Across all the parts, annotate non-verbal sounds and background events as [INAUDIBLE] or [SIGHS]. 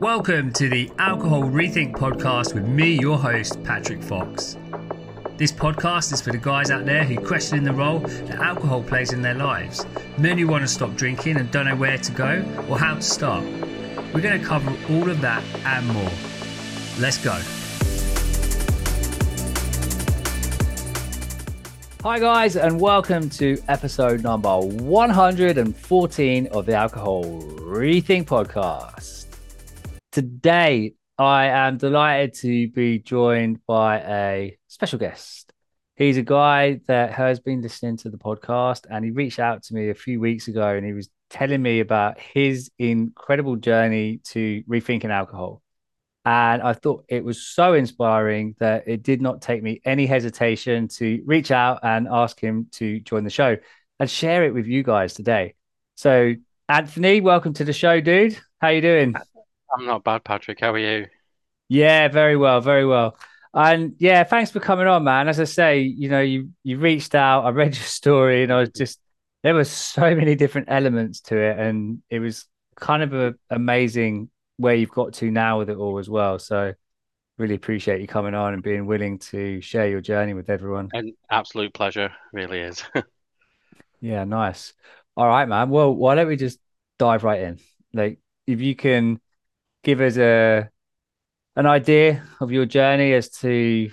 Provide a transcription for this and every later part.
Welcome to the Alcohol Rethink podcast with me, your host, Patrick Fox. This podcast is for the guys out there who question the role that alcohol plays in their lives, men who want to stop drinking and don't know where to go or how to start. We're going to cover all of that and more. Let's go. Hi, guys, and welcome to episode number 114 of the Alcohol Rethink podcast. Today, I am delighted to be joined by a special guest. He's a guy that has been listening to the podcast and he reached out to me a few weeks ago and he was telling me about his incredible journey to rethinking alcohol. And I thought it was so inspiring that it did not take me any hesitation to reach out and ask him to join the show and share it with you guys today. So, Anthony, welcome to the show, dude. How you doing? Uh, I'm not bad, Patrick. How are you? Yeah, very well, very well. And yeah, thanks for coming on, man. As I say, you know, you you reached out, I read your [LAUGHS] story, and I was just there were so many different elements to it, and it was kind of a, amazing where you've got to now with it all as well. So really appreciate you coming on and being willing to share your journey with everyone. An absolute pleasure, really is. [LAUGHS] yeah, nice. All right, man. Well, why don't we just dive right in? Like, if you can give us a an idea of your journey as to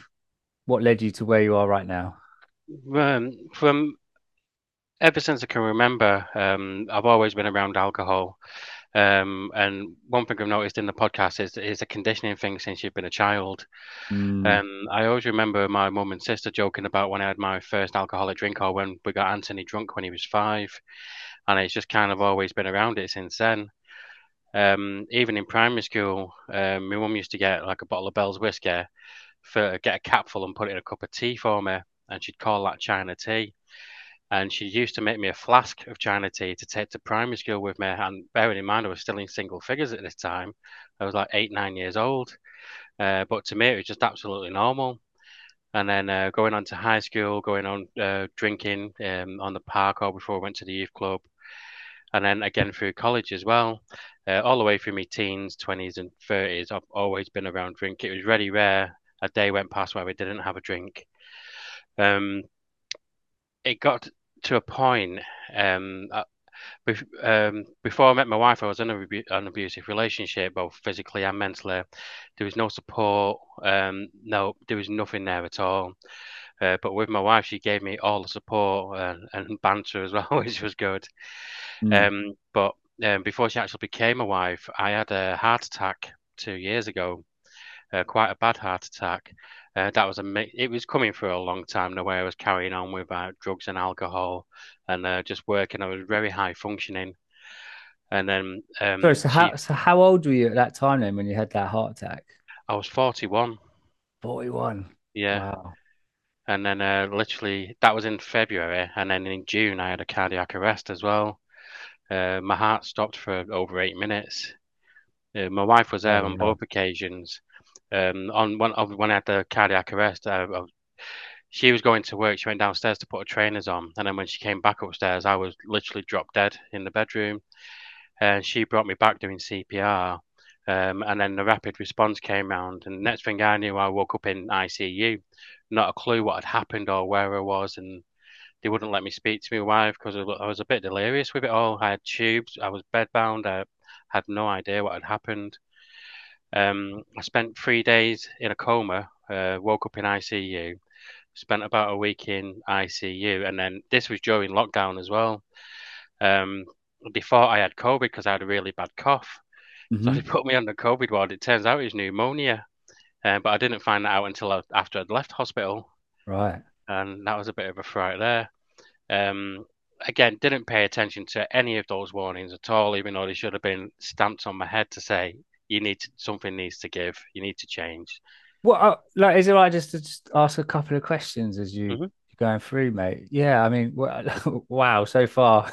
what led you to where you are right now. Um, from ever since I can remember, um, I've always been around alcohol. Um, and one thing I've noticed in the podcast is is a conditioning thing since you've been a child. Mm. Um, I always remember my mum and sister joking about when I had my first alcoholic drink or when we got Anthony drunk when he was five, and it's just kind of always been around it since then. Um, even in primary school, um, my mum used to get like a bottle of Bell's whiskey for get a capful and put it in a cup of tea for me, and she'd call that China tea and she used to make me a flask of China tea to take to primary school with me. And bearing in mind, I was still in single figures at this time. I was like eight, nine years old. Uh, but to me, it was just absolutely normal. And then uh, going on to high school, going on uh, drinking um, on the park or before I went to the youth club. And then again through college as well, uh, all the way through my teens, 20s, and 30s, I've always been around drink. It was really rare a day went past where we didn't have a drink. Um, it got to a point um, uh, um, before I met my wife, I was in a, an abusive relationship, both physically and mentally. There was no support. Um, no, there was nothing there at all. Uh, but with my wife, she gave me all the support and, and banter as [LAUGHS] well, which was good. Mm. Um, but um, before she actually became a wife, I had a heart attack two years ago, uh, quite a bad heart attack. Uh, that was a it was coming for a long time the way I was carrying on with uh, drugs and alcohol and uh, just working. I was very high functioning, and then um, Sorry, so how so how old were you at that time then when you had that heart attack? I was forty one. Forty one. Yeah. Wow. And then uh, literally that was in February, and then in June I had a cardiac arrest as well. Uh, my heart stopped for over eight minutes. Uh, my wife was there oh, on no. both occasions um, on one of when I had the cardiac arrest, uh, she was going to work. She went downstairs to put her trainers on, and then when she came back upstairs, I was literally dropped dead in the bedroom. And she brought me back doing CPR, um, and then the rapid response came round. And next thing I knew, I woke up in ICU, not a clue what had happened or where I was, and they wouldn't let me speak to my wife because I was a bit delirious with it all. I had tubes, I was bedbound, I had no idea what had happened. Um, I spent three days in a coma, uh, woke up in ICU, spent about a week in ICU, and then this was during lockdown as well. Um, before I had COVID because I had a really bad cough. Mm-hmm. So they put me on the COVID ward. It turns out it's pneumonia, uh, but I didn't find that out until I, after I'd left hospital. Right. And that was a bit of a fright there. Um, again, didn't pay attention to any of those warnings at all, even though they should have been stamped on my head to say you need to, something needs to give. You need to change. Well, uh, like, is it right just to just ask a couple of questions as you mm-hmm. you're going through, mate? Yeah, I mean, [LAUGHS] wow, so far.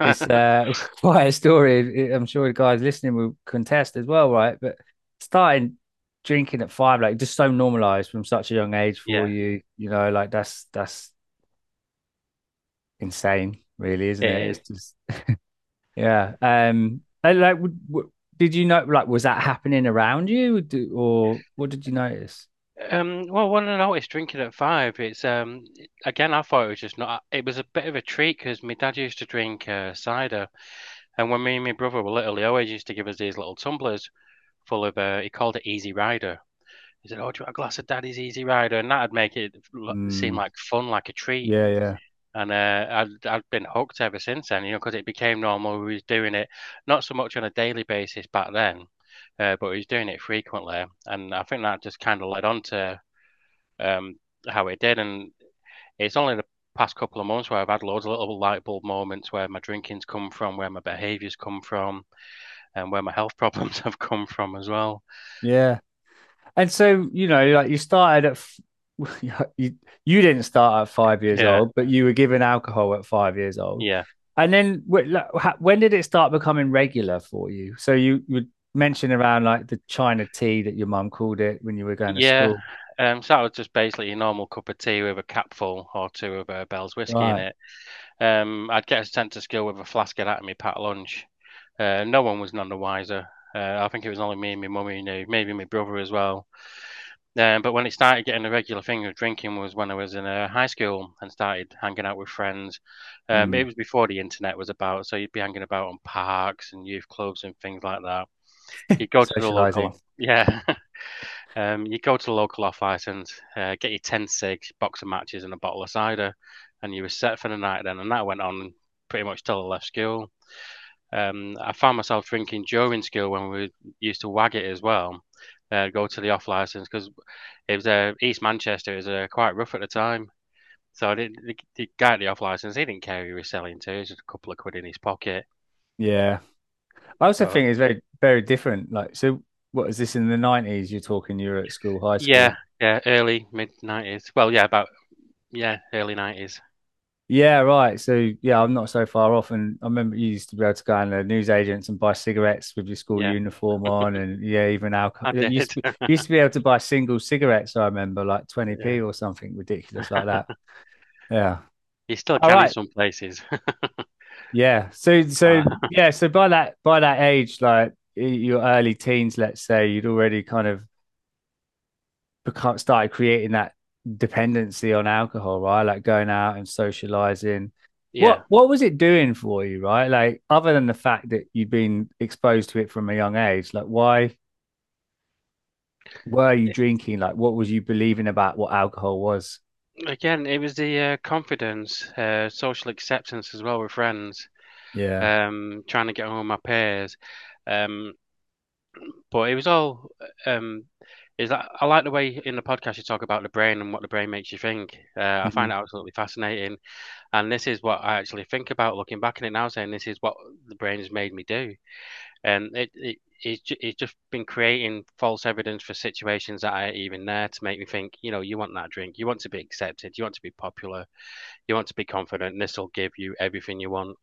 It's uh, [LAUGHS] quite a story. I'm sure the guys listening will contest as well, right? But starting drinking at five, like just so normalized from such a young age for yeah. you, you know, like that's that's insane, really, isn't it? it? Is. Just [LAUGHS] yeah. Um, like, did you know like was that happening around you, or what did you notice? Um, well, when I noticed drinking at five, it's um again I thought it was just not. It was a bit of a treat because my dad used to drink uh, cider, and when me and my brother were little, he always used to give us these little tumblers full of. Uh, he called it Easy Rider. He said, "Oh, do you want a glass of Daddy's Easy Rider?" And that'd make it seem Mm, like fun, like a treat. yeah, yeah, And uh, I'd I'd been hooked ever since then, you know, because it became normal. We was doing it not so much on a daily basis back then, uh, but was doing it frequently, and I think that just kind of led on to um, how it did. And it's only the past couple of months where I've had loads of little light bulb moments where my drinking's come from, where my behaviours come from, and where my health [LAUGHS] problems have come from as well. yeah. And so, you know, like you started at f- [LAUGHS] you you didn't start at five years Yeah, old, but you were given alcohol at five years old. yeah, And then wh- like, ha- when did it start becoming regular for you? So you would mention around like the China tea that your mum called it when you were going to yeah. school. Um, so that was just basically a normal cup of tea with a capful or two of uh, Bell's whiskey in it. Um, I'd get a sent to school with a flask of that in my packed lunch. Uh, no one was none the wiser. Uh, I think it was only me and my mum who knew, maybe my brother as well. Um, but when it started getting a regular thing of drinking was when I was in uh, high school and started hanging out with friends. Um, it Mm. was before the internet was about, so you'd be hanging about on parks and youth clubs and things like that. You'd go to the local, [LAUGHS] yeah. Um, you go to the local off license, uh, get your 10 cigs, box of matches, and a bottle of cider, and you were set for the night then. And that went on pretty much till I left school. Um, I found myself drinking during school when we used to wag it as well, uh, go to the off license because it was uh, East Manchester. It was uh, quite rough at the time. So I didn't, the, the guy at the off license, he didn't care who he was selling to. It was just a couple of quid in his pocket. Yeah. I also So think it's very, very different. Like, so what is this in the 90s? You're talking you were at school, high school. yeah, yeah, early mid 90s. Well, yeah, about yeah, early 90s. Yeah, right. So yeah, I'm not so far off. And I remember you used to be able to go in the newsagents and buy cigarettes with your school Yeah, uniform on, and [LAUGHS] yeah, even alcohol. You used to be, you used to be able to buy single cigarettes. I remember, like 20p [LAUGHS] or something ridiculous like that. [LAUGHS] Yeah. You still All can in some places. Yeah. So so [LAUGHS] yeah. So by that by that age, like your early teens, let's say, you'd already kind of become started creating that dependency on alcohol, right? Like going out and socializing. yeah. What what was it doing for you, right? Like other than the fact that you've been exposed to it from a young age, like why were you drinking? Like what was you believing about what alcohol was? Again, it was the uh, confidence, uh, social acceptance as well with friends, Yeah. um, trying to get on with my peers. Um, but it was all, um, is that I like the way in the podcast you talk about the brain and what the brain makes you think. Uh, I find it absolutely fascinating. And this is what I actually think about looking back on it now, saying this is what the brain has made me do. And it, it it's, ju- it's just been creating false evidence for situations that aren't even there to make me think, you know, you want that drink, you want to be accepted, you want to be popular, you want to be confident, and this will give you everything you want.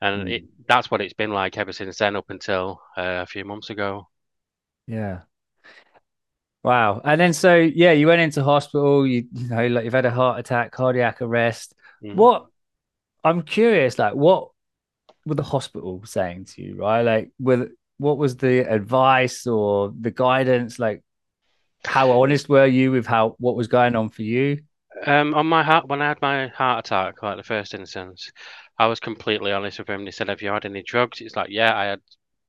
And it Mm. that's what it's been like ever since then, up until uh, a few months ago. Yeah. Wow. And then so yeah, you went into hospital, you you know, like you've had a heart attack, cardiac arrest. Mm. What I'm curious, like what were the hospital saying to you, right? Like with what was the advice or the guidance? Like how honest were you with how what was going on for you? Um, on my heart, when I had my heart attack, like the first instance, I was completely honest with him. They said, "Have you had any drugs?" It's like, "Yeah, I had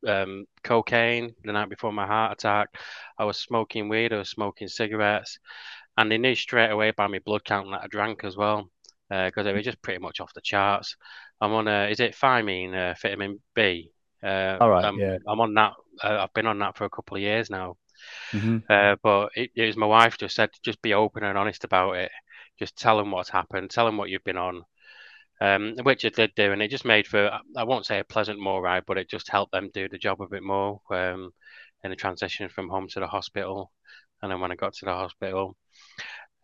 um, cocaine the night before my heart attack. I was smoking weed. I was smoking cigarettes." And they knew straight away by my blood count that I drank as well, because it was just pretty much off the charts. I'm on a, is it thiamine, uh, vitamin B? Uh, All right, I'm yeah. I'm on that. Uh, I've been on that for a couple of years now. hmm Uh, but it, it was my wife just said, just be open and honest about it. Just tell them what's happened. Tell them what you've been on. Um, which I did do, and it just made for, I won't say a pleasant more ride, but it just helped them do the job a bit more um, in the transition from home to the hospital. And then when I got to the hospital,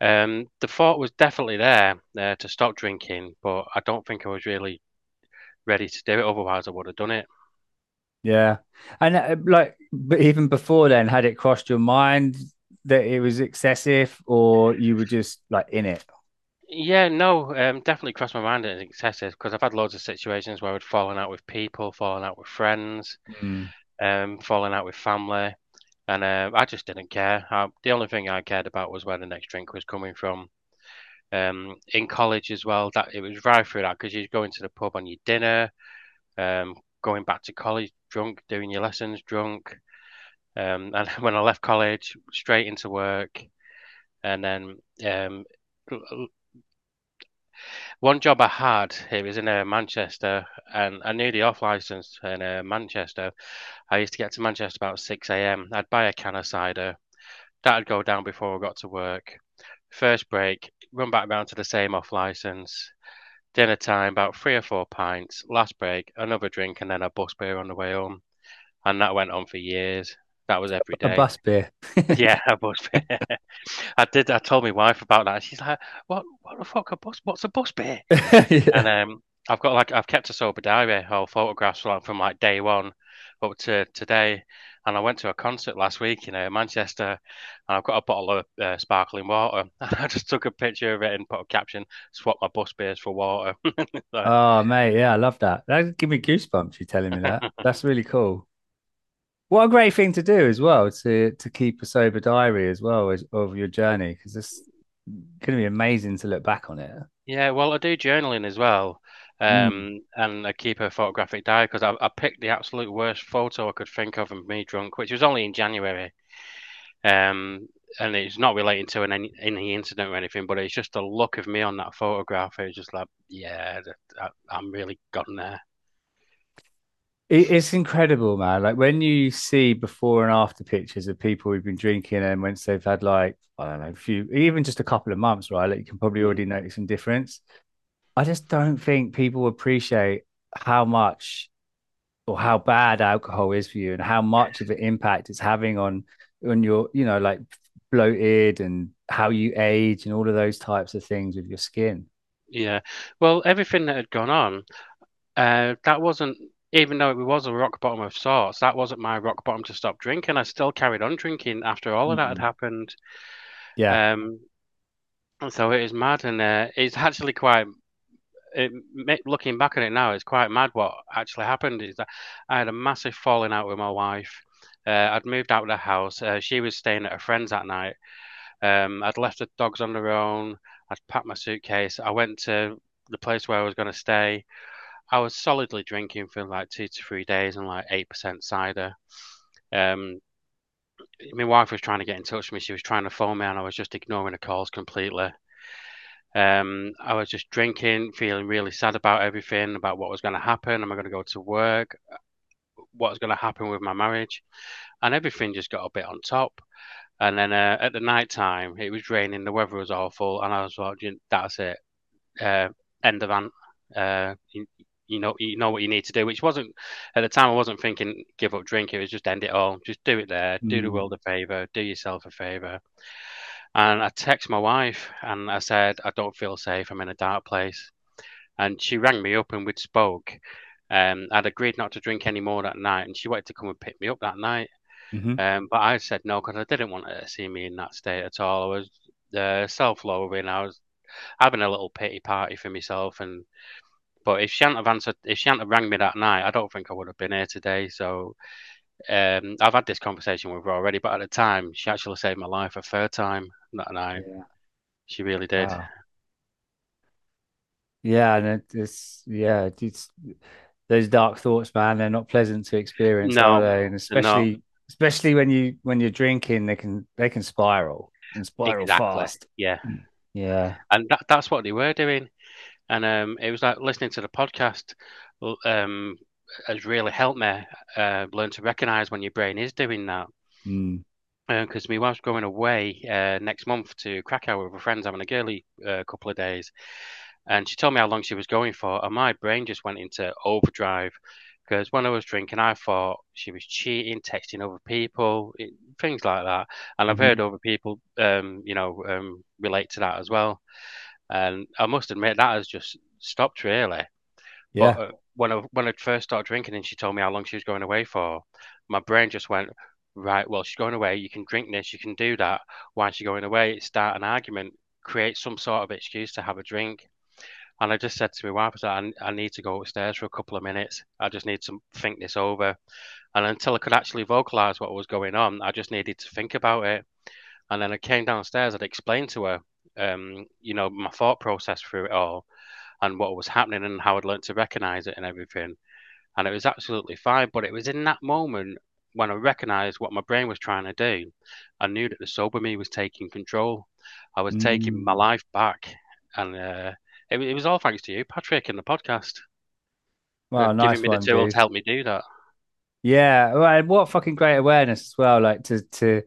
um, the thought was definitely there uh, to stop drinking, but I don't think I was really ready to do it. Otherwise, I would have done it. Yeah. And uh, like but even before then, had it crossed your mind that it was excessive or you were just like in it? Yeah, no, um, definitely crossed my mind that it's excessive because I've had loads of situations where I'd fallen out with people, fallen out with friends, Mm. um, falling out with family, and uh, I just didn't care. I, the only thing I cared about was where the next drink was coming from. Um, in college as well, that it was right through that because you're going to the pub on your dinner, um, going back to college drunk, doing your lessons drunk, um, [LAUGHS] and when I left college, straight into work, and then um, one job I had, it was in uh, Manchester, and I knew the off license in uh, Manchester. I used to get to Manchester about 6 a.m. I'd buy a can of cider. That'd go down before I got to work. First break, run back round to the same off license. Dinner time, about three or four pints. Last break, another drink, and then a bus beer on the way home. And that went on for years. That was every day. A bus beer. [LAUGHS] yeah, a bus beer. [LAUGHS] I did. I told my wife about that. She's like, "What? What the fuck? A bus? What's a bus beer?" [LAUGHS] yeah. And um, I've got like I've kept a sober diary, all photographs from, from like day one up to today. And I went to a concert last week in uh, Manchester, and I've got a bottle of uh, sparkling water. [LAUGHS] And I just took a picture of it and put a caption: "Swap my bus beers for water." [LAUGHS] like, oh, mate, yeah, I love that. That give me goosebumps. You telling me that? [LAUGHS] That's really cool. What a great thing to do as well to to keep a sober diary as well as of your journey because it's going to be amazing to look back on it. Yeah, well, I do journaling as well, um, mm. and I keep a photographic diary because I, I, picked the absolute worst photo I could think of of me drunk, which was only in January, um, and it's not relating to an, any, incident or anything, but it's just the look of me on that photograph. It's just like, yeah, I, I'm really gotten there it's incredible, man. Like when you see before and after pictures of people who've been drinking and once they've had like, I don't know, a few, even just a couple of months, right? Like you can probably already notice some difference. I just don't think people appreciate how much or how bad alcohol is for you and how much of an impact it's having on on your, you know, like bloated and how you age and all of those types of things with your skin. Yeah. Well, everything that had gone on, uh, that wasn't even though it was a rock bottom of sorts, that wasn't my rock bottom to stop drinking. I still carried on drinking after all of that had happened. Yeah. Um, so it is mad, and uh, it's actually quite. It, looking back on it now, it's quite mad what actually happened. Is that I had a massive falling out with my wife. Uh, I'd moved out of the house. Uh, she was staying at a friend's that night. Um, I'd left the dogs on their own. I'd packed my suitcase. I went to the place where I was going to stay. I was solidly drinking for like two to three days and like eight percent cider. Um, my wife was trying to get in touch with me. She was trying to phone me, and I was just ignoring the calls completely. Um, I was just drinking, feeling really sad about everything, about what was going to happen. Am I going to go to work? What's going to happen with my marriage? And everything just got a bit on top. And then uh, at the night time, it was raining, the weather was awful, and I was like, "That's it, uh, end of an, uh, you know you know what you need to do which wasn't at the time i wasn't thinking give up drink it was just end it all just do it there do the mm. world a favor do yourself a favor and i text my wife and i said i don't feel safe i'm in a dark place and she rang me up and we spoke um, I'd agreed not to drink anymore that night, and she wanted to come and pick me up that night. Mm-hmm. Um, but I said no because I didn't want her to see me in that state at all. I was uh, self-loathing. I was having a little pity party for myself, and but if she hadn't have answered, if she hadn't have rang me that night, I don't think I would have been here today. So um, I've had this conversation with her already, but at the time, she actually saved my life a third time that night. Yeah. She really did. Wow. Yeah, and it's yeah, it's those dark thoughts, man. They're not pleasant to experience, no, are they? And especially especially when you when you're drinking, they can they can spiral and spiral exactly. fast. Yeah, yeah, and that, that's what they were doing and um, it was like listening to the podcast um, has really helped me uh, learn to recognize when your brain is doing that. Mm because uh, my wife's going away uh, next month to Krakow with her friends, having a girly uh, couple of days. And she told me how long she was going for, and my brain just went into overdrive. Because when I was drinking, I thought she was cheating, texting other people, things like that. And I've mm-hmm. heard other people, um, you know, um, relate to that as well. And I must admit that has just stopped really. Yeah. But, uh, when I when I first started drinking and she told me how long she was going away for, my brain just went, right, well, she's going away. You can drink this, you can do that. Why is she going away? Start an argument, create some sort of excuse to have a drink. And I just said to my wife, I said, I, need to go upstairs for a couple of minutes. I just need to think this over. And until I could actually vocalize what was going on, I just needed to think about it. And then I came downstairs, I'd explained to her, um, you know, my thought process through it all and what was happening and how I'd learned to recognize it and everything. And it was absolutely fine. But it was in that moment when I recognized what my brain was trying to do, I knew that the sober me was taking control. I was mm. taking my mm. life back. And uh, it, it, was all thanks to you, Patrick, in the podcast. Well, nice giving me one, the tools to help me do that. Yeah, well, what fucking great awareness as well. Like to to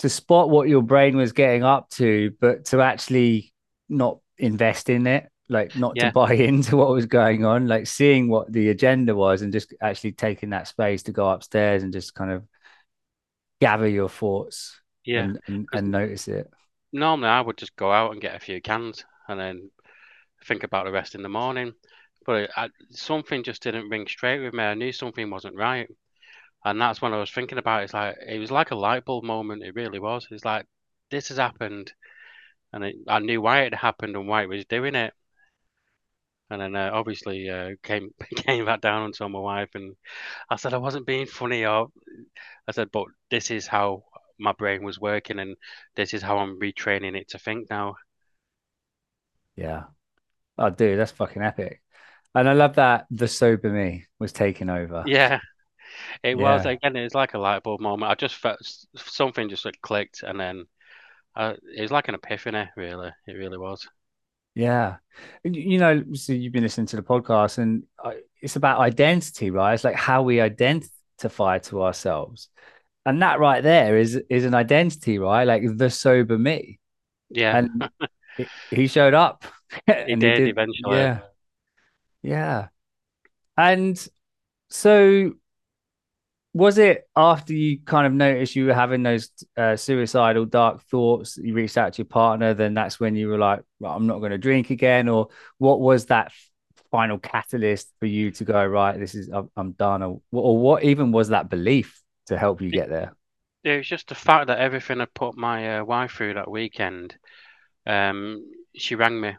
to spot what your brain was getting up to, but to actually not invest in it, like not yeah. to buy [LAUGHS] into what was going on, like seeing what the agenda was, and just actually taking that space to go upstairs and just kind of gather your thoughts, yeah, and, and, and notice it. Normally, I would just go out and get a few cans and then think about the rest in the morning but I, something just didn't ring straight with me. I knew something wasn't right, and that's when I was thinking about it. It's like it was like a light bulb moment. It really was. It's like this has happened, and it, I knew why it happened and why it was doing it. And then uh, obviously uh, came [LAUGHS] came back down and told my wife, and I said I wasn't being funny, or I said, but this is how my brain was working, and this is how I'm retraining it to think now. Yeah. Oh, dude, that's fucking epic. And I love that the sober me was taking over. [LAUGHS] Yeah, it yeah. was again. It was like a light bulb moment. I just felt something just like clicked, and then uh, it was like an epiphany. Really, it really was. Yeah, you know, so you've been listening to the podcast, and it's about identity, right? It's like how we identify to ourselves, and that right there is is an identity, right? Like the sober me. Yeah, and [LAUGHS] he showed up. [LAUGHS] he, did, he did eventually. Yeah. Yeah. And so was it after you kind of noticed you were having those uh, suicidal dark thoughts you reached out to your partner then that's when you were like well, i'm not going to drink again or what was that final catalyst for you to go right this is i'm, I'm done or, or what even was that belief to help you get there it was just the fact that everything I put my uh, wife through that weekend um, she rang me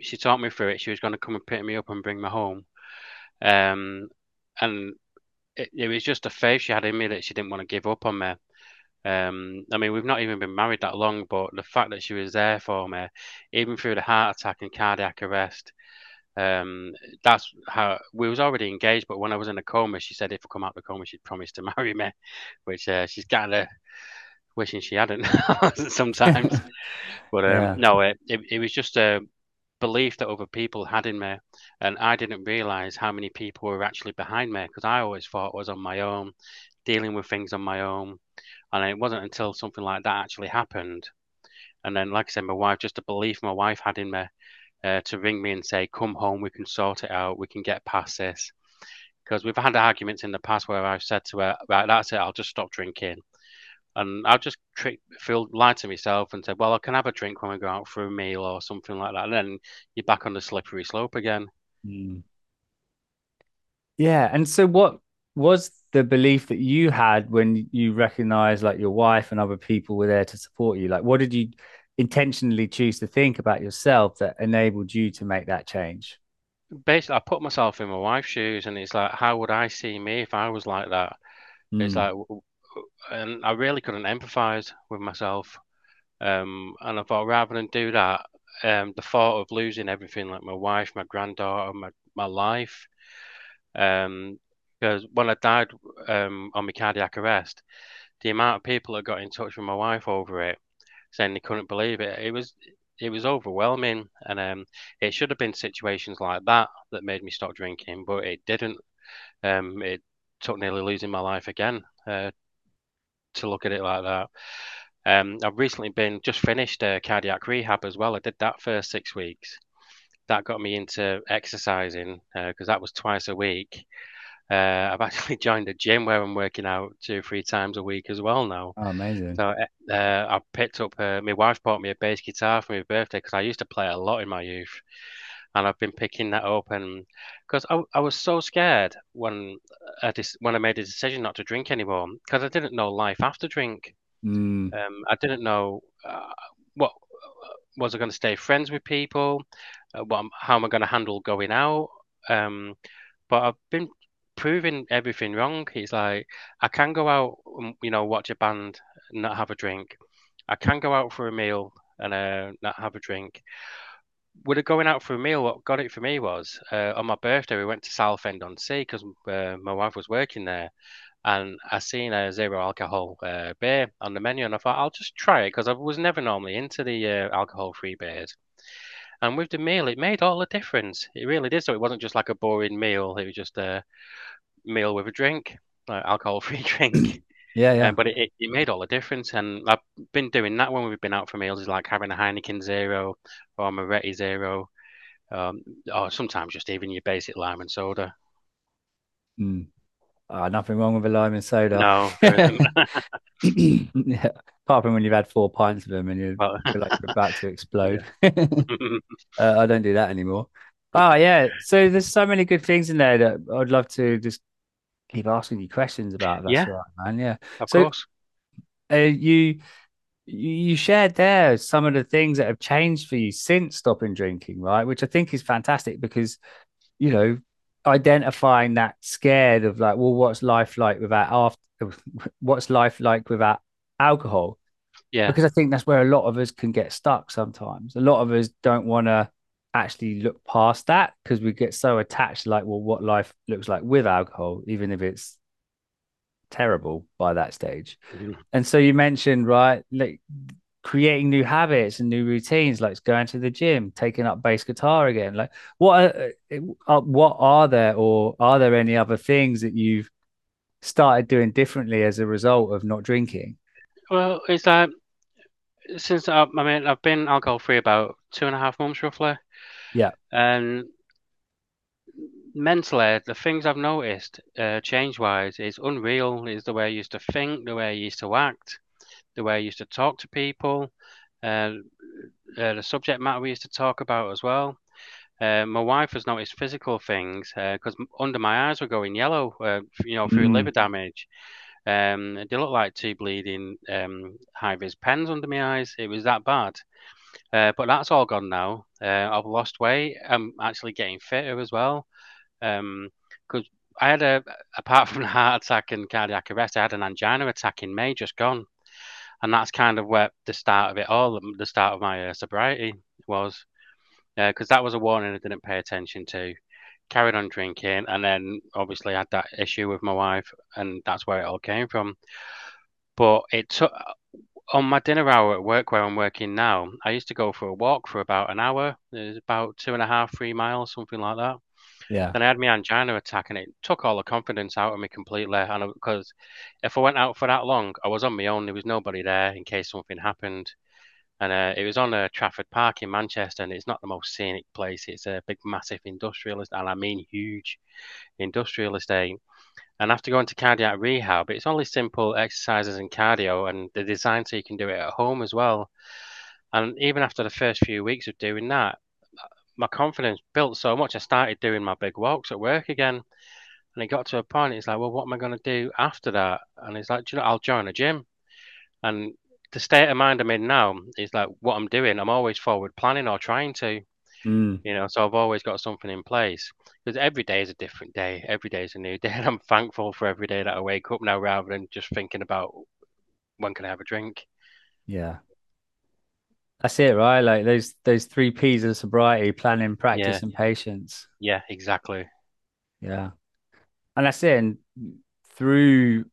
she talked me through it. She was going to come and pick me up and bring me home. Um, and it, it was just a faith she had in me that she didn't want to give up on me. Um, I mean, we've not even been married that long, but the fact that she was there for me, even through the heart attack and cardiac arrest, um, that's how we was already engaged. But when I was in a coma, she said if I come out of the coma, she'd promise to [LAUGHS] marry me, which uh, she's kind of wishing she hadn't [LAUGHS] sometimes. [LAUGHS] but um, yeah. no, it, it, it was just a belief that other people had in me. And I didn't realize how many people were actually behind me because I always thought I was on my own, dealing with things on my own. And it wasn't until something like that actually happened. And then, like I said, my wife, just a belief my wife had in me uh, to ring me and say, Come home, we can sort it out, we can get past this. Because we've had arguments in the past where I've said to her, Right, that's it, I'll just stop drinking and I'll just trick, feel lie to myself and say, well, I can have a drink when we go out for a meal or something like that. And then you're back on the slippery slope again. Mm. Yeah. And so, what was the belief that you had when you recognized like your wife and other people were there to support you? Like, what did you intentionally choose to think about yourself that enabled you to make that change? Basically, I put myself in my wife's shoes, and it's like, how would I see me if I was like that? Mm. It's like, and I really couldn't empathize with myself. Um, and I thought rather than do that, um, the thought of losing everything, like my wife, my granddaughter, my my life, um, because when I died um, on my cardiac arrest, the amount of people that got in touch with my wife over it, saying they couldn't believe it, it was it was overwhelming, and um, it should have been situations like that that made me stop drinking, but it didn't. Um, it took nearly losing my life again uh, to look at it like that. Um, I've recently been just finished uh, cardiac rehab as well. I did that for six weeks. That got me into exercising because uh, that was twice a week. Uh, [LAUGHS] I've actually joined a gym where I'm working out two three times a week as well now. Oh, amazing! So uh, I picked up. Uh, my wife bought me a bass guitar for my birthday because I used to play a lot in my youth and I've been picking that up and because I, I was so scared when I dis- when I made a decision not to drink anymore because I didn't know life after drink. Mm. Um, I didn't know uh, what was I going to stay friends with people. uh, what how am I going to handle going out? Um, but I've been proving everything wrong. It's like I can go out, and, you know, watch a band, and not have a drink. I can go out for a meal and uh, not have a drink. Would it going out for a meal? What got it for me was uh, on my birthday we went to Southend on Sea because uh, my wife was working there, and I seen a zero alcohol uh, beer on the menu, and I thought I'll just try it because I was never normally into the uh, alcohol free beers. And with the meal, it made all the difference. It really did. So it wasn't just like a boring meal; it was just a meal with a drink, like alcohol free [LAUGHS] drink. Yeah, yeah. Um, but it, it, it made all the difference, and I've been doing that when we've been out for meals, is like having a Heineken Zero or a Moretti Zero, um, or sometimes just even your basic lime and soda. Mm. Oh, nothing wrong with a lime and soda. No, [LAUGHS] yeah. Apart from when you've had four pints of them and you Well, feel like you're about to [LAUGHS] explode. [LAUGHS] uh, I don't do that anymore. Oh yeah. So there's so many good things in there that I'd love to just keep asking you questions about. that. yeah, right, man. Yeah. of So course. uh, you you you shared there some of the things that have changed for you since stopping drinking, right? Which I think is fantastic because, you know, identifying that scared of like, well, what's life like without after [LAUGHS] what's life like without alcohol? Yeah, Because I think that's where a lot of us can get stuck sometimes. A lot of us don't want to actually look past that because we get so attached like, well, what life looks like with alcohol, even if it's terrible by that stage. Mhm. And so you mentioned, right, like creating new habits and new routines, like going to the gym, taking up bass guitar again. Like, what are, uh, what are there, or are there any other things that you've started doing differently as a result of not drinking? Well, it's like since I, I mean I've been alcohol free about two and a half months roughly, Yeah. and mentally the things I've noticed uh, change wise is unreal. Is the way I used to think, the way I used to act, the way I used to talk to people, uh, uh, the subject matter we used to talk about as well. Uh, my wife has noticed physical things because under my eyes were going yellow, uh, you know, through Mm, liver damage. Um, they looked like two bleeding um, high-vis pens under my eyes. It was that bad. Uh, but that's all gone now. Uh, I've lost weight. I'm actually getting fitter as well. Um, because I had a, apart from [LAUGHS] the heart attack and cardiac arrest, I had an angina attack in May, just gone, and that's kind of where the start of it all, the start of my uh, sobriety was, because that was a warning I didn't pay attention to. Carried on drinking, and then obviously had that issue with my wife, and that's where it all came from. But it took on my dinner hour at work where I'm working now. I used to go for a walk for about an hour. It was about two and a half, three miles, something like that. yeah. Then I had my angina attack, and it took all the confidence out of me completely. And because if I went out for that long, I was on my own. There was nobody there in case something happened. And uh, it was on uh, Trafford Park in Manchester, and it's not the most scenic place. It's a big, massive industrial, and I mean huge industrial estate. And after going to cardiac rehab, it's only simple exercises and cardio, and they're designed so you can do it at home as well. And even after the first few weeks of doing that, my confidence built so much. I started doing my big walks at work again, and it got to a point. It's like, well, what am I going to do after that? And it's like, you know, I'll join a gym. And the state of mind I'm in now is like what I'm doing. I'm always forward planning or trying to, Mm, you know. So I've always got something in place because every day is a different day. Every day is a new [LAUGHS] day, and I'm thankful for every day that I wake up now, rather than just thinking about when can I have a drink. yeah. That's it, right? Like those those three P's of sobriety, planning, Yeah, practice, and patience. yeah, exactly. Yeah. And that's it. And through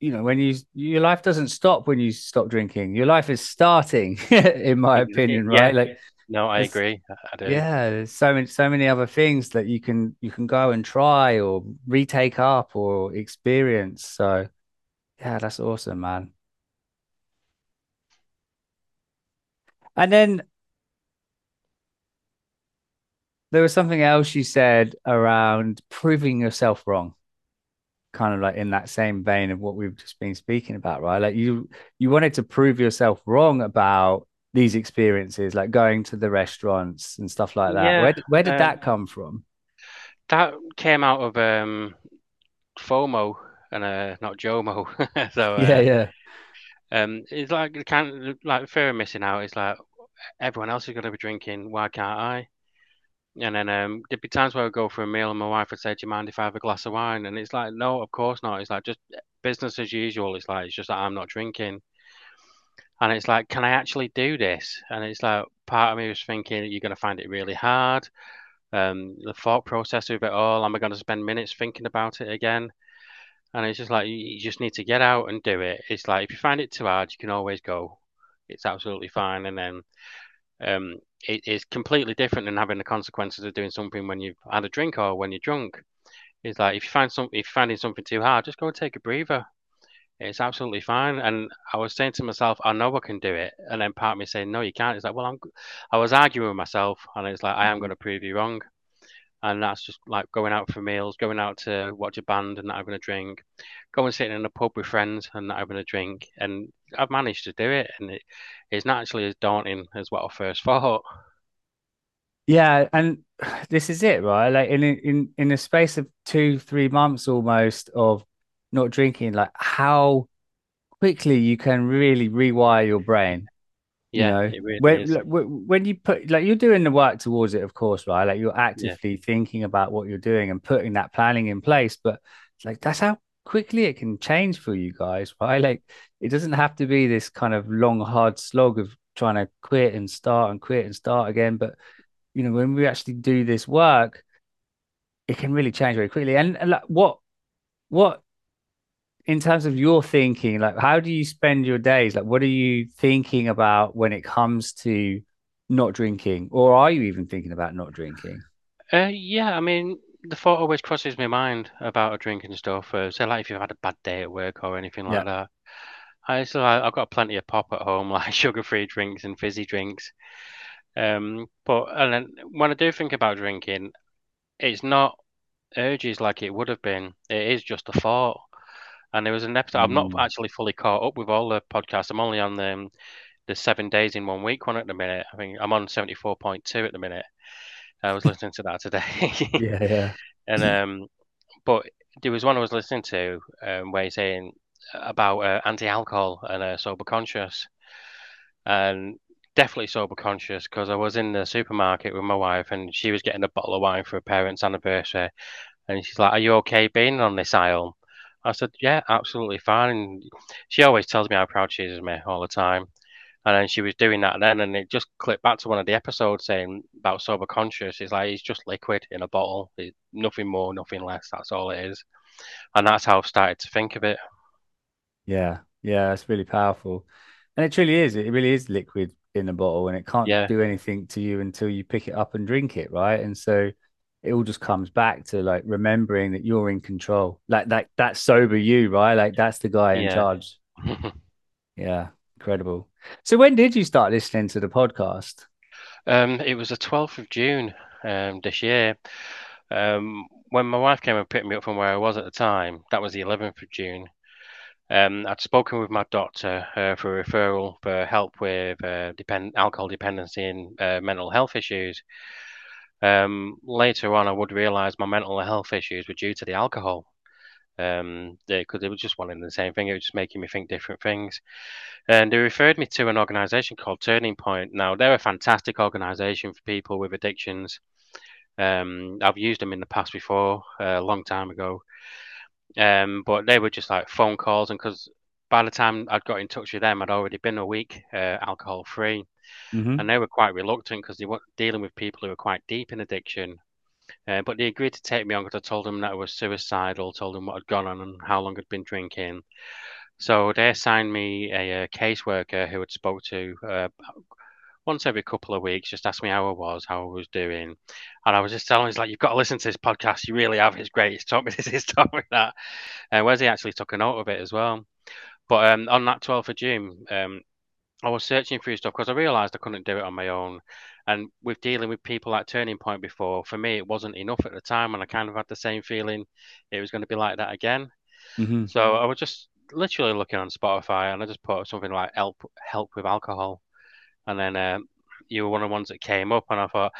you know, when you your life doesn't stop when you stop drinking. Your life is starting, [LAUGHS] in my opinion, Yeah, right? Like no, I agree. I I do. yeah, there's so many so many other things that you can you can go and try or retake up or experience. So yeah, that's awesome, man. And then there was something else you said around proving yourself wrong. kind of like in that same vein of what we've just been speaking about, right? Like you you wanted to prove yourself wrong about these experiences, like going to the restaurants and stuff like that. Where Yeah, did- where did um, that come from? that came out of um FOMO and uh not JOMO. [LAUGHS] So Yeah, uh yeah. um it's like the kind of like fear of missing out. It's like everyone else is gonna be drinking, why can't I? And then um, there'd be times where I'd go for a meal and my wife would say, Do you mind if I have a glass of wine? And it's like, No, of course not. It's like just business as usual. It's like, it's just that I'm not drinking. And it's like, Can I actually do this? And it's like, part of me was thinking, You're going to find it really hard. Um, the thought process of it all, am I going to spend minutes thinking about it again? And it's just like, you, just need to get out and do it. It's like, if you find it too hard, you can always go. It's absolutely fine. And then um, it is completely different than having the consequences of doing something when you've had a drink or when you're drunk. It's like if you find some, if you're finding something too hard, just go and take a breather. It's absolutely fine. And I was saying to myself, I know I can do it. And then part of me saying, No, you can't. It's like, well, I'm. I was arguing with myself, and it's like I am mm-hmm. going to prove you wrong. And that's just like going out for meals, going out to watch a band and not having a drink, going sitting in a pub with friends and not having a drink. And I've managed to do it, and it, it's not actually as daunting as what I first [LAUGHS] thought. Yeah, and [SIGHS] this is it, right? Like in in in a space of two, three months almost of not drinking, like how quickly you can really rewire your brain. You Yeah, know, it really when like, when you put like you're doing the work towards it, of course, right? Like you're Yeah, actively thinking about what you're doing and putting that planning in place, but like that's how quickly it can change for you guys, right? Like it doesn't have to be this kind of long, hard slog of trying to quit and start and quit and start again, but you know, when we actually do this work, it can really change very quickly. And, and like, what, what, in terms of your thinking, like, how do you spend your days? Like, what are you thinking about when it comes to not drinking, or are you even thinking about not drinking? uh, yeah. I mean, the thought always crosses my mind about a drink and stuff. Uh, so, like if you've had a bad day at work or anything like Yeah. that. I so I, I've got plenty of pop at home, [LAUGHS] like sugar-free drinks and fizzy drinks. Um, but and then when I do think about drinking, it's not urges like it would have been. It is just a thought. And there was an episode. I'm not Mm. actually fully caught up with all the podcasts. I'm only on the um, the seven days in one week one at the minute. I think I'm on 74.2 at the minute. I was listening to that today. [LAUGHS] Yeah, [LAUGHS] And yeah. um, but there was one I was listening to um, where he's saying about uh, anti-alcohol and uh, sober conscious, and definitely sober conscious because I was in the supermarket with my wife and she was getting a bottle of wine for her parents' anniversary, and she's like, "Are you okay being on this aisle?" I said, "Yeah, absolutely fine." And she always tells me how proud she is of me all the time. And then she was doing that then, and it just clicked back to one of the episodes saying about sober conscious. It's like it's just liquid in a bottle. It's nothing more, nothing less. That's all it is. And that's how I've started to think of it. Yeah, yeah, it's really powerful. And it truly is. It really is liquid in a bottle and it can't Yeah, do anything to you until you pick it up and drink it, right? And so it all just comes back to like remembering that you're in control. Like that that's sober you, right? Like that's the guy in yeah. charge. [LAUGHS] Yeah, incredible. So when did you start listening to the podcast? Um, it was the 12th of June um, this year. Um, when my wife came and picked me up from where I was at the time, that was the 11th of June. Um, I'd spoken with my doctor uh, for a referral for help with uh, depend alcohol dependency and uh, mental health issues. Um, later on, I would realize my mental health issues were due to the alcohol. Um, because they were just wanting the same thing. It was just making me think different things. And they referred me to an organization called Turning Point. Now, they're a fantastic organization for people with addictions. Um, I've used them in the past before, uh, a long time ago. Um, but they were just like phone calls, and because by the time I'd got in touch with them, I'd already been a week uh, alcohol free, hmm and they were quite reluctant because they were dealing with people who were quite deep in addiction. Uh, but they agreed to take me on because I told them that I was suicidal, told them what had gone on and how long I'd been drinking. So they assigned me a, a caseworker who had spoke to uh, once every couple of weeks, just asked me how I was, how I was doing. And I was just telling him, he's like, you've got to listen to this podcast. You really have. It's great. He's taught me [LAUGHS] this, he's taught me that. And Wesley actually took a note of it as well. But um, on that 12th of June, um, I was searching through stuff because I realised I couldn't do it on my own. And with dealing with people like Turning Point before, for me, it wasn't enough at the time. And I kind of had the same feeling it was going to be like that again. hmm So I was just literally looking on Spotify and I just put something like help help with alcohol. And then um, you were one of the ones that came up, and I thought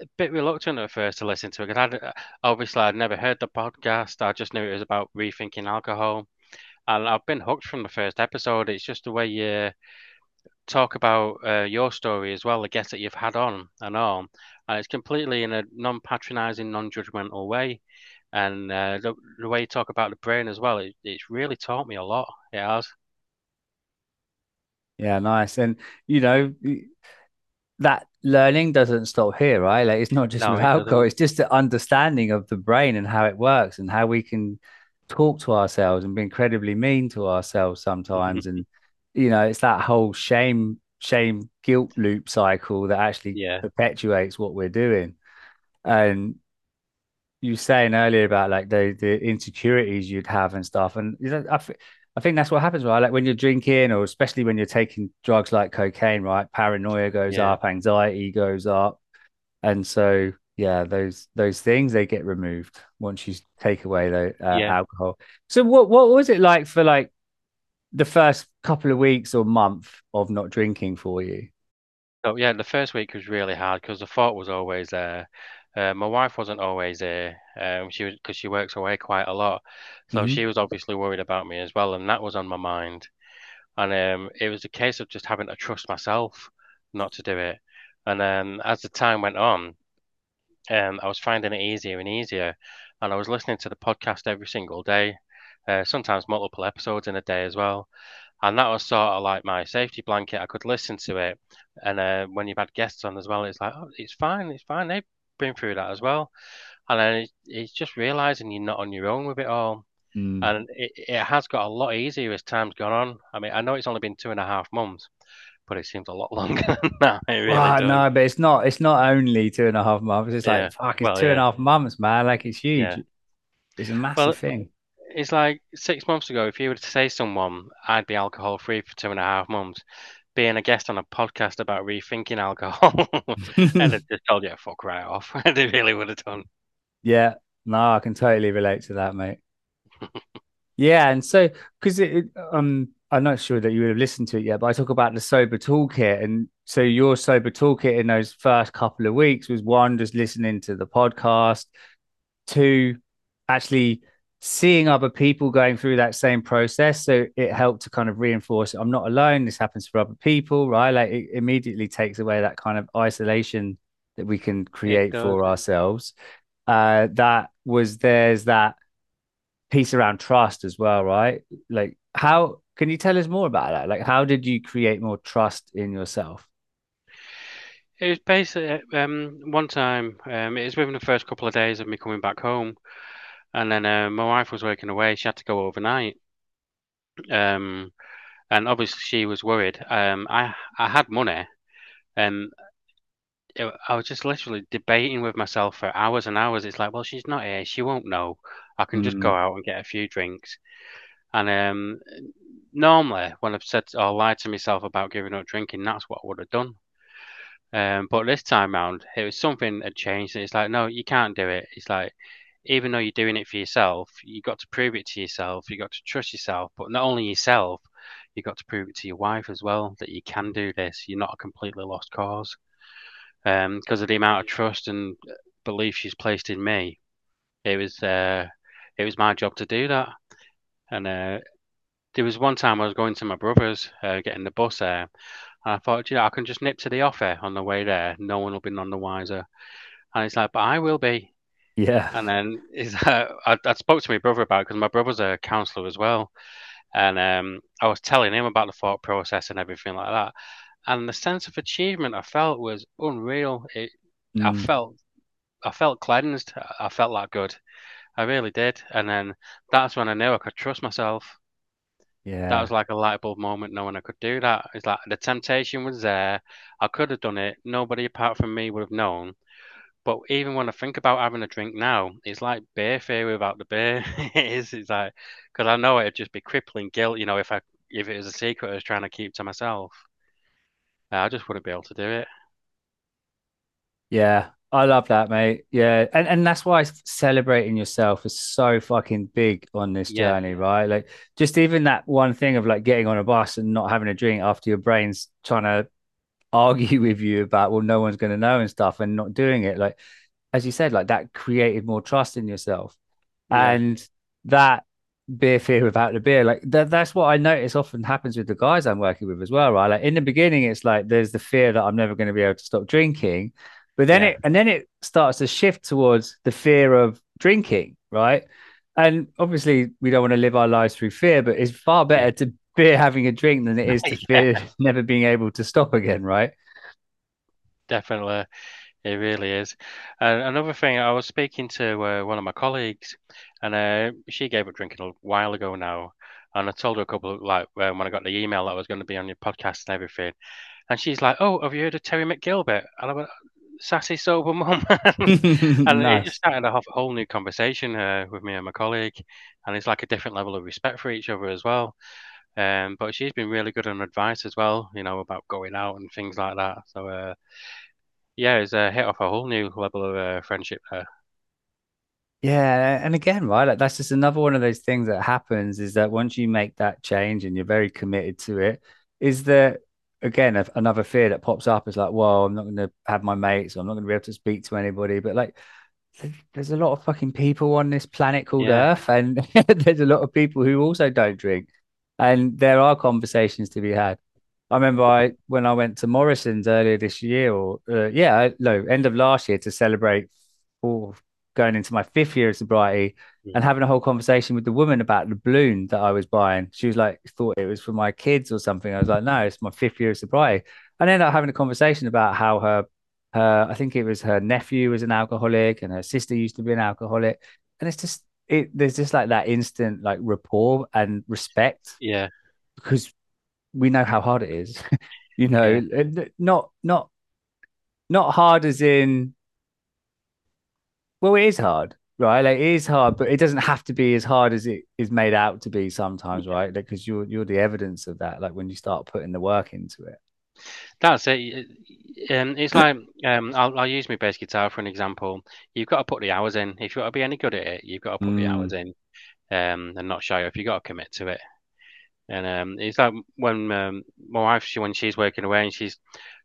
a bit reluctant at first to listen to it because I'd, obviously I'd never heard the podcast. I just knew it was about rethinking alcohol, and I've been hooked from the first episode. It's just the way you talk about uh, your story as well, the guests that you've had on and all, and it's completely in a non-patronizing, non-judgmental way. And uh, the, the way you talk about the brain as well, it, it's really taught me a lot. It has. Yeah, nice. And you know, that learning doesn't stop here, right? Like it's not just No, with it alcohol, doesn't. it's just the understanding of the brain and how it works and how we can talk to ourselves and be incredibly mean to ourselves sometimes. Mm-hmm. And you know, it's that whole shame, shame, guilt loop cycle that actually Yeah, perpetuates what we're doing. And you were saying earlier about like the the insecurities you'd have and stuff, and you know, I, th- I think that's what happens, right? Like when you're drinking, or especially when you're taking drugs like cocaine, right? Paranoia goes yeah, up, anxiety goes up, and so yeah, those those things they get removed once you take away the uh, yeah. alcohol. So what what was it like for like the first couple of weeks or month of not drinking for you? So yeah, the first week was really hard because the thought was always there. Uh, my wife wasn't always there. Um, she was because she works away quite a lot, so hmm she was obviously worried about me as well, and that was on my mind. And um, it was a case of just having to trust myself not to do it. And then as the time went on, um, I was finding it easier and easier, and I was listening to the podcast every single day, uh, sometimes multiple episodes in a day as well. And that was sort of like my safety blanket. I could listen to it, and uh, when you've had guests on as well, it's like, oh, it's fine, it's fine. They've been through that as well, and then it, it's just realizing you're not on your own with it all. Mm. And it, it has got a lot easier as time's gone on. I mean, I know it's only been two and a half months, but it seems a lot [LAUGHS] longer than that. It really Well, no, but it's not. It's not only two and a half months. It's like Yeah. fuck. It's Well, two and a half months, man. Like it's huge. Yeah. It's a massive Well, thing. it's like six months ago, if you were to say to someone, I'd be alcohol free for two and a half months, being a guest on a podcast about rethinking alcohol, [LAUGHS] and they [LAUGHS] just told you to fuck right off. They really would have done. Yeah, no, I can totally relate to that, mate. Yeah, and so because it, it, um, I'm not sure that you would have listened to it yet, but I talk about the sober toolkit, and so your sober toolkit in those first couple of weeks was one, just listening to the podcast, two, actually seeing other people going through that same process. So it helped to kind of reinforce I'm not alone. This happens for other people, right? Like it immediately takes away that kind of isolation that we can create for ourselves. Uh, that was there's that piece around trust as well, right? Like how can you tell us more about that? Like how did you create more trust in yourself? It was basically um, one time. Um, it was within the first couple of days of me coming back home, and then uh, my wife was working away. She had to go overnight. Um, and obviously she was worried. Um, I I had money, and it, I was just literally debating with myself for hours and hours. It's like, well, she's not here. She won't know. I can just go Mm, out and get a few drinks. And um, normally, when I've said or lied to myself about giving up drinking, that's what I would have done. Um, but this time round, it was something had changed. It's like, no, you can't do it. It's like, even though you're doing it for yourself, you got to prove it to yourself. You got to trust yourself, but not only yourself, you got to prove it to your wife as well that you can do this. You're not a completely lost cause. Um, because of the amount of trust and belief she's placed in me, it was uh, it was my job to do that. And uh, there was one time I was going to my brother's, uh, getting the bus there, and I thought, you know, I can just nip to the offer on the way there. No one will be none the wiser. And it's like, but I will be. yeah. And then is uh, [LAUGHS] I, I spoke to my brother about it because my brother's a counselor as well, and um, I was telling him about the thought process and everything like that. And the sense of achievement I felt was unreal. It, I Mm, felt, I felt cleansed. I felt that good. I really did. And then that's when I knew I could trust myself. That was like a light bulb moment, knowing I could do that. It's like the temptation was there. I could have done it. Nobody apart from me would have known. But even when I think about having a drink now, it's like beer fear without the beer. [LAUGHS] It is. It's like because I know it'd just be crippling guilt. You know, if I if it was a secret I was trying to keep to myself, I just wouldn't be able to do it. Yeah. I love that, mate. Yeah. And and that's why celebrating yourself is so fucking big on this Yeah, journey, right? Like just even that one thing of like getting on a bus and not having a drink after your brain's trying to argue [LAUGHS] with you about, well, no one's going to know and stuff and not doing it. Like, as you said, like that created more trust in yourself. yeah, And that beer fear without the beer. Like that, that's what I notice often happens with the guys I'm working with as well, right? Like in the beginning, it's like there's the fear that I'm never going to be able to stop drinking. But then Yeah, it and then it starts to shift towards the fear of drinking, right? And obviously we don't want to live our lives through fear, but it's far better to fear having a drink than it is to [LAUGHS] fear yeah, never being able to stop again, right? definitely. It really is. And another thing, I was speaking to uh, one of my colleagues, and uh, she gave up drinking a while ago now. And I told her a couple of, like, uh, when I got the email that I was going to be on your podcast and everything. And she's like, "Oh, have you heard of Terry McGilbert?" And I went, "Sassy sober [LAUGHS] mum," and [LAUGHS] it just Nice. started a whole whole new conversation uh, with me and my colleague. And it's like a different level of respect for each other as well. Um, but she's been really good on advice as well, you know, about going out and things like that. So, uh, yeah, it's uh, hit off a whole new level of uh, friendship there. Yeah, and again, right, like that's just another one of those things that happens is that once you make that change and you're very committed to it, is that again a- another fear that pops up is like, well, I'm not going to have my mates, or I'm not going to be able to speak to anybody. But like, there's a lot of fucking people on this planet called Yeah, Earth, and [LAUGHS] there's a lot of people who also don't drink, and there are conversations to be had. I remember I when I went to Morrison's earlier this year, or uh, yeah, no, end of last year to celebrate for going into my fifth year of sobriety and having a whole conversation with the woman about the balloon that I was buying. She was like, thought it was for my kids or something. I was like, no, it's my fifth year of sobriety. And ended up having a conversation about how her, her, I think it was her nephew was an alcoholic and her sister used to be an alcoholic. And it's just, it, there's just like that instant like rapport and respect yeah, because we know how hard it is. [LAUGHS] you yeah. know, not not not hard as in well, it is hard, right? Like it is hard, but it doesn't have to be as hard as it is made out to be sometimes, right? Because like, you're you're the evidence of that. Like when you start putting the work into it. That's it. Um, it's like um, I'll I'll use my bass guitar for an example. You've got to put the hours in. If you want to be any good at it, you've got to put the hours Mm, in, um, and not shy off. You've got to commit to it. And um, it's like when um, my wife, she when she's working away and she's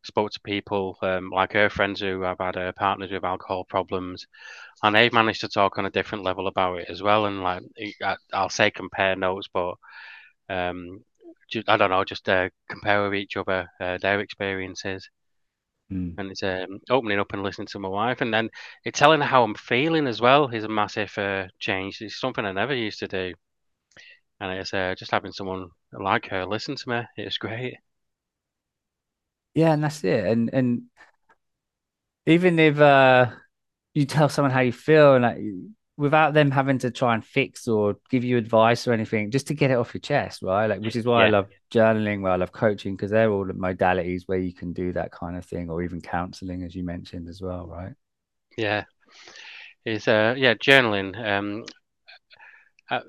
spoke to people um, like her friends who have had uh, partners with alcohol problems, and they've managed to talk on a different level about it as well. And like I, I'll say compare notes, but um, just, I don't know, just uh, compare with each other uh, their experiences. mm. And it's um, opening up and listening to my wife, and then it's telling her how I'm feeling as well is a massive uh, change. It's something I never used to do, and it's uh, just having someone like her listen to me. It's great. Yeah, and that's it. And and even if uh you tell someone how you feel and like without them having to try and fix or give you advice or anything, just to get it off your chest, right? Like which is why I love journaling, why I love coaching, because they're all the modalities where you can do that kind of thing, or even counseling, as you mentioned as well, right? yeah. Is uh, yeah, journaling. Um, I,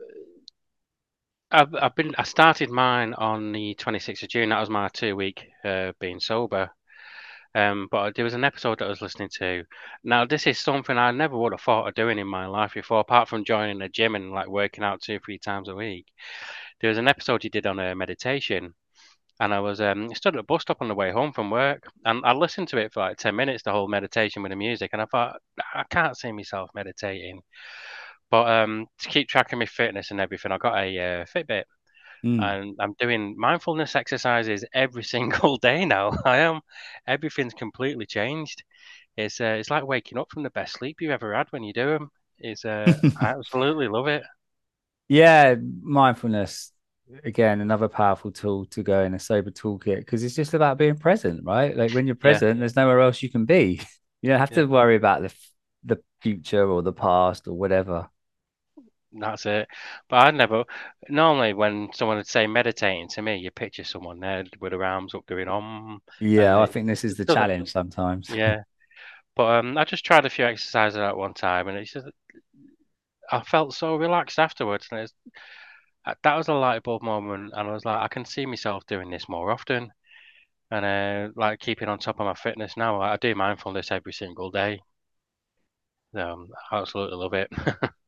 I've I've been I started mine on the 26th of June. That was my two week uh, being sober. Um, but there was an episode that I was listening to. Now, this is something I never would have thought of doing in my life before, apart from joining a gym and like working out two, three times a week. There was an episode he did on a meditation, and I was um, stood at a bus stop on the way home from work, and I listened to it for like 10 minutes, the whole meditation with the music, and I thought, I can't see myself meditating. But um, to keep track of my fitness and everything, I got a uh, Fitbit Mm. and I'm doing mindfulness exercises every [LAUGHS] single day now. I am. Everything's completely changed. It's uh, it's like waking up from the best sleep you've ever had when you do them. It's uh, I [LAUGHS] absolutely love it. Yeah, mindfulness again, another powerful tool to go in a sober toolkit because it's just about being present, right? Like when you're Yeah, present, there's nowhere else you can be. [LAUGHS] You don't have yeah, to worry about the the future or the past or whatever. That's it. But I never. Normally, when someone would say meditating to me, you picture someone there with their arms up doing om, and Yeah, I think this is the challenge sometimes. [LAUGHS] Yeah, but um, I just tried a few exercises at one time, and it's just I felt so relaxed afterwards, and it's, that was a light bulb moment, and I was like, I can see myself doing this more often. and uh, like keeping on top of my fitness now. I do mindfulness every single day. Um, I absolutely love it. [LAUGHS]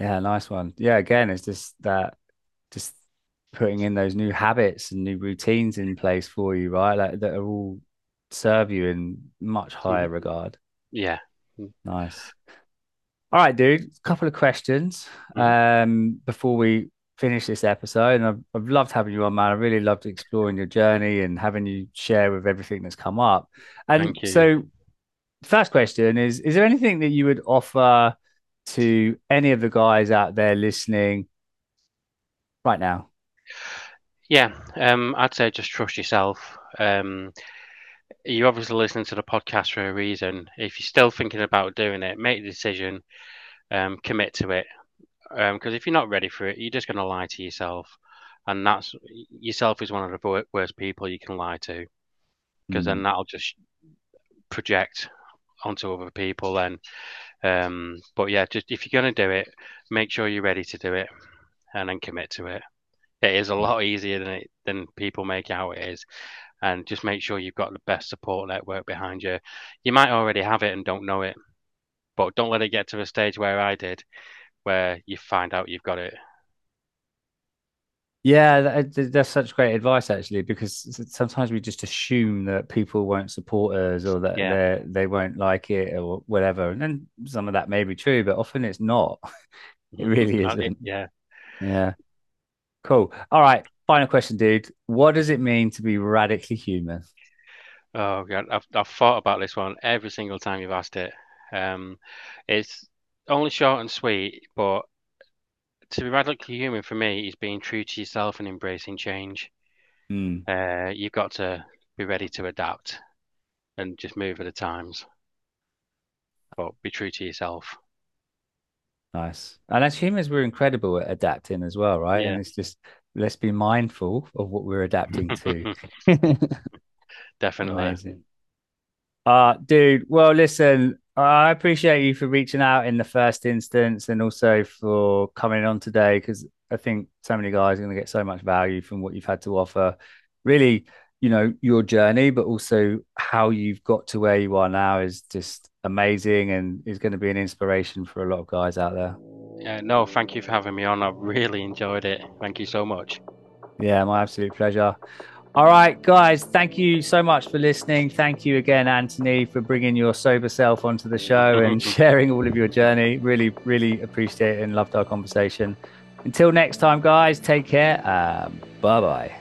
Yeah, nice one. Yeah, again, it's just that just putting in those new habits and new routines in place for you, right? Like that are all serve you in much higher regard. Yeah, Nice. All right, dude. A couple of questions Mm, um, before we finish this episode. And I've, I've loved having you on, man. I really loved exploring your journey and having you share with everything that's come up. And so, first question is: Is there anything that you would offer to any of the guys out there listening right now? Yeah, um, I'd say just trust yourself. Um, you're obviously listening to the podcast for a reason. If you're still thinking about doing it, make the decision, um, commit to it. Because if you're not ready for it, you're just going to lie to yourself, and that's yourself is one of the worst people you can lie to. Because then Mm. that'll just project onto other people. Then, um, but yeah, just if you're going to do it, make sure you're ready to do it, and then commit to it. It is a lot easier than it than people make out it is. And just make sure you've got the best support network behind you. You might already have it and don't know it, but don't let it get to a stage where I did, where you find out you've got it. Yeah, that, that's such great advice actually, because sometimes we just assume that people won't support us or that Yeah, they they won't like it or whatever. And then some of that may be true, but often it's not. [LAUGHS] It really isn't. yeah. Yeah. Cool. All right. Final question, dude. What does it mean to be radically human? Oh God, I've I've thought about this one every single time you've asked it. Um, it's only short and sweet, but to be radically human for me is being true to yourself and embracing change. Hmm. Uh, you've got to be ready to adapt and just move with the times, but be true to yourself. Nice. And as humans, we're incredible at adapting as well, right? And Yeah, it's just let's be mindful of what we're adapting to. [LAUGHS] definitely. [LAUGHS] Amazing. Uh, dude, well, listen, I appreciate you for reaching out in the first instance and also for coming on today because I think so many guys are going to get so much value from what you've had to offer. Really, you know, your journey, but also how you've got to where you are now is just amazing and is going to be an inspiration for a lot of guys out there. Yeah, no, thank you for having me on. I've really enjoyed it. Thank you so much. Yeah, my absolute pleasure. All right, guys, thank you so much for listening. Thank you again, Anthony, for bringing your sober self onto the show and [LAUGHS] sharing all of your journey. Really, really appreciate it and loved our conversation. Until next time, guys, take care. Um, bye bye.